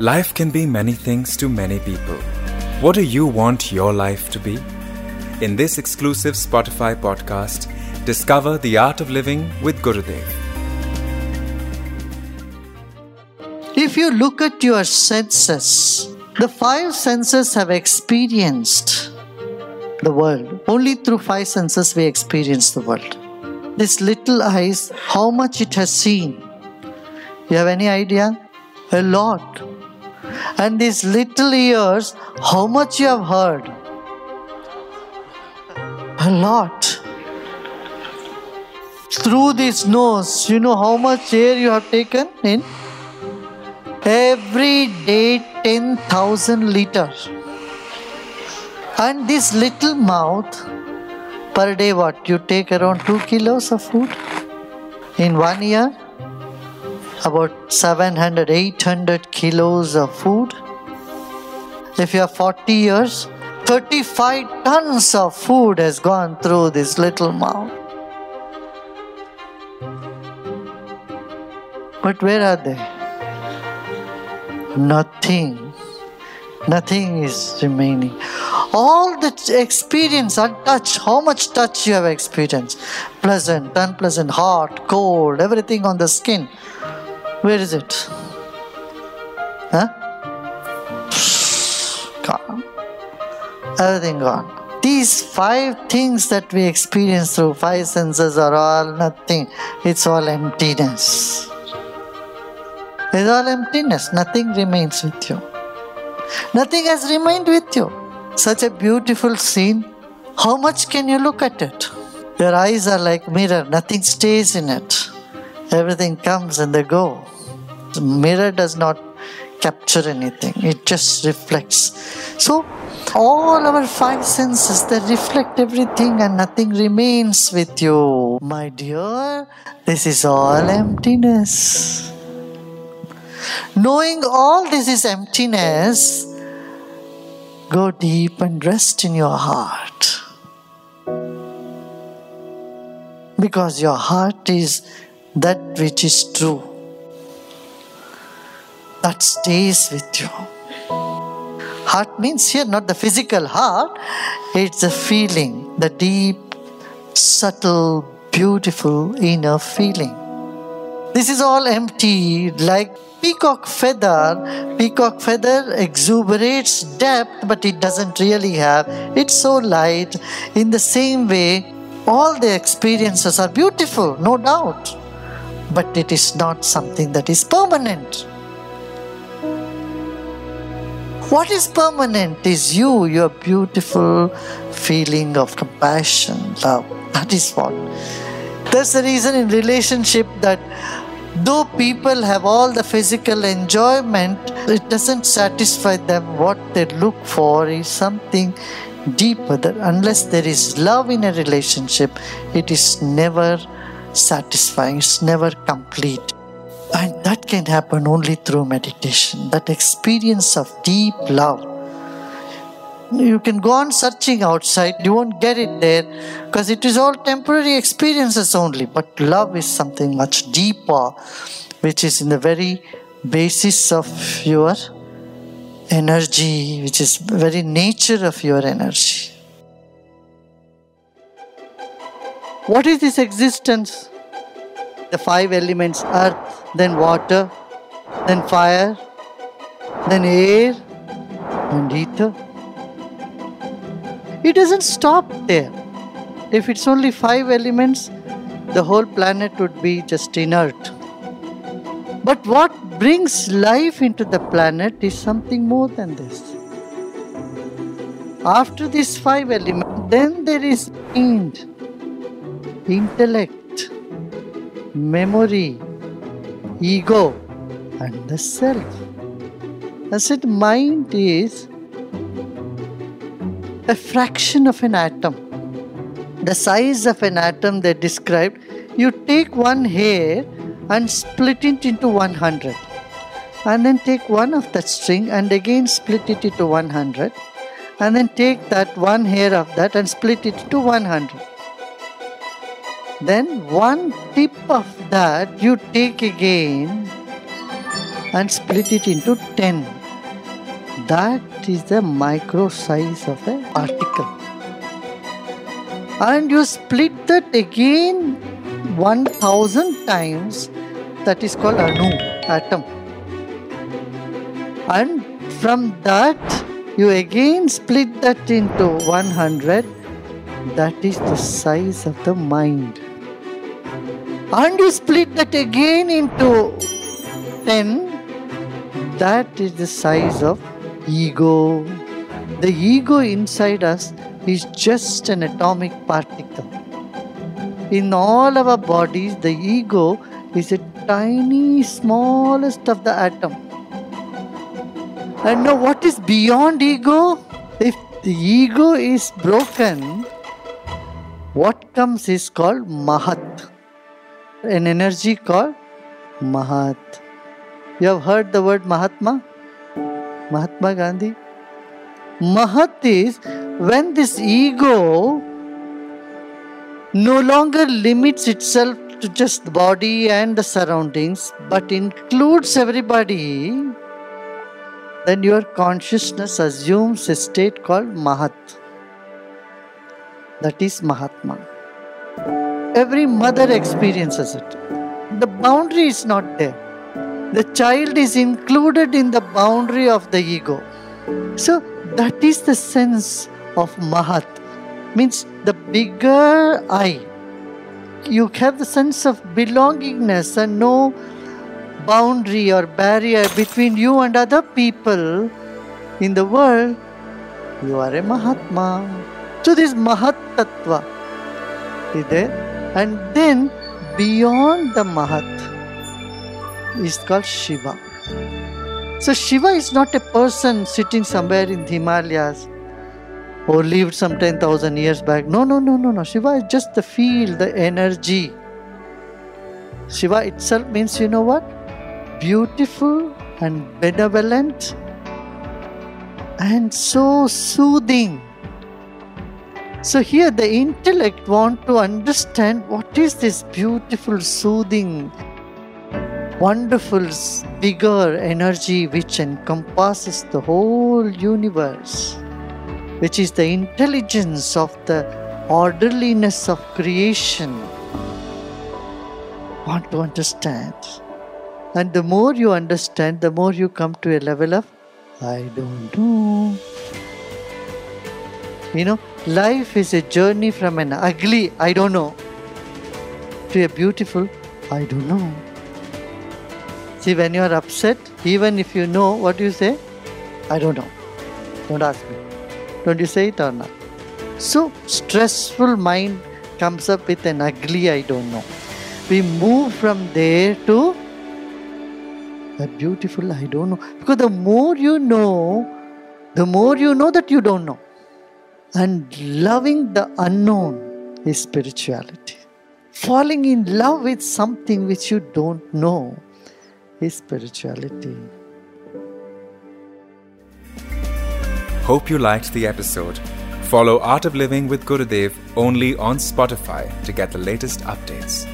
Life can be many things to many people. What do you want your life to be? In this exclusive Spotify podcast, discover the art of living with Gurudev. If you look at your senses, the five senses have experienced the world. Only through five senses we experience the world. This little eyes, how much it has seen. You have any idea? A lot. And these little ears, how much you have heard? A lot. Through this nose, you know how much air you have taken in? Every day, 10,000 liters. And this little mouth, per day, what? You take around 2 kilos of food? In one year? About 700, 800 kilos of food. If you have 40 years, 35 tons of food has gone through this little mouth. But where are they? Nothing. Nothing is remaining. All the experience untouched, how much touch you have experienced pleasant, unpleasant, hot, cold, everything on the skin. Where is it? Huh? Gone. Everything gone. These five things that we experience through five senses are all nothing. It's all emptiness. It's all emptiness. Nothing remains with you. Nothing has remained with you. Such a beautiful scene. How much can you look at it? Your eyes are like mirror. Nothing stays in it. Everything comes and they go. The mirror does not capture anything. It just reflects. So all our five senses they reflect everything and nothing remains with you. My dear, this is all emptiness. Knowing all this is emptiness, go deep and rest in your heart. Because your heart is that which is true, that stays with you. Heart means here not the physical heart, it's the feeling, the deep, subtle, beautiful inner feeling. This is all empty, like peacock feather. Peacock feather exuberates depth, but it doesn't really have. It's so light. In the same way, all the experiences are beautiful, no doubt, but it is not something that is permanent. What is permanent is you, your beautiful feeling of compassion, love. That is what. That's the reason in relationship that though people have all the physical enjoyment, it doesn't satisfy them. What they look for is something deeper. That unless there is love in a relationship, it is never satisfying, it's never complete. And that can happen only through meditation, that experience of deep love. You can go on searching outside, you won't get it there because it is all temporary experiences only. But love is something much deeper, which is in the very basis of your energy, which is very nature of your energy. What is this existence? The five elements earth, then water, then fire, then air, and ether. It doesn't stop there. If it's only five elements, the whole planet would be just inert. But what brings life into the planet is something more than this. After these five elements, then there is mind, intellect, memory, ego, and the self. I said, mind is a fraction of an atom. The size of an atom they described, you take one hair and split it into 100. And then take one of that string and again split it into 100. And then take that one hair of that and split it into 100. Then one tip of that you take again and split it into 10. That is the micro size of a particle. And you split that again 1000 times, that is called anu, atom. And from that, you again split that into 100, that is the size of the mind. And you split that again into 10, that is the size of ego. The ego inside us is just an atomic particle. In all our bodies, the ego is a tiny, smallest of the atom. And now, what is beyond ego? If the ego is broken, what comes is called Mahat, an energy called Mahat. You have heard the word Mahatma? Mahatma Gandhi? Mahat is when this ego no longer limits itself to just the body and the surroundings but includes everybody, then your consciousness assumes a state called Mahat. That is Mahatma. Every mother experiences it. The boundary is not there. The child is included in the boundary of the ego. So that is the sense of Mahat. Means the bigger I. You have the sense of belongingness and no boundary or barrier between you and other people in the world. You are a Mahatma. So this Mahat Tattva is there. And then beyond the Mahat is called Shiva. So Shiva is not a person sitting somewhere in the Himalayas or lived some 10,000 years back. No, no, no, no, no. Shiva is just the field, the energy. Shiva itself means, you know what? Beautiful and benevolent and so soothing. So here the intellect want to understand what is this beautiful, soothing, wonderful, bigger energy which encompasses the whole universe, which is the intelligence of the orderliness of creation. Want to understand. And the more you understand, the more you come to a level of I don't know. You know, life is a journey from an ugly I don't know to a beautiful I don't know. See, when you are upset, even if you know, what do you say? I don't know. Don't ask me. Don't you say it or not? So, stressful mind comes up with an ugly I don't know. We move from there to a beautiful I don't know. Because the more you know, the more you know that you don't know. And loving the unknown is spirituality. Falling in love with something which you don't know is spirituality. Hope you liked the episode. Follow Art of Living with Gurudev only on Spotify to get the latest updates.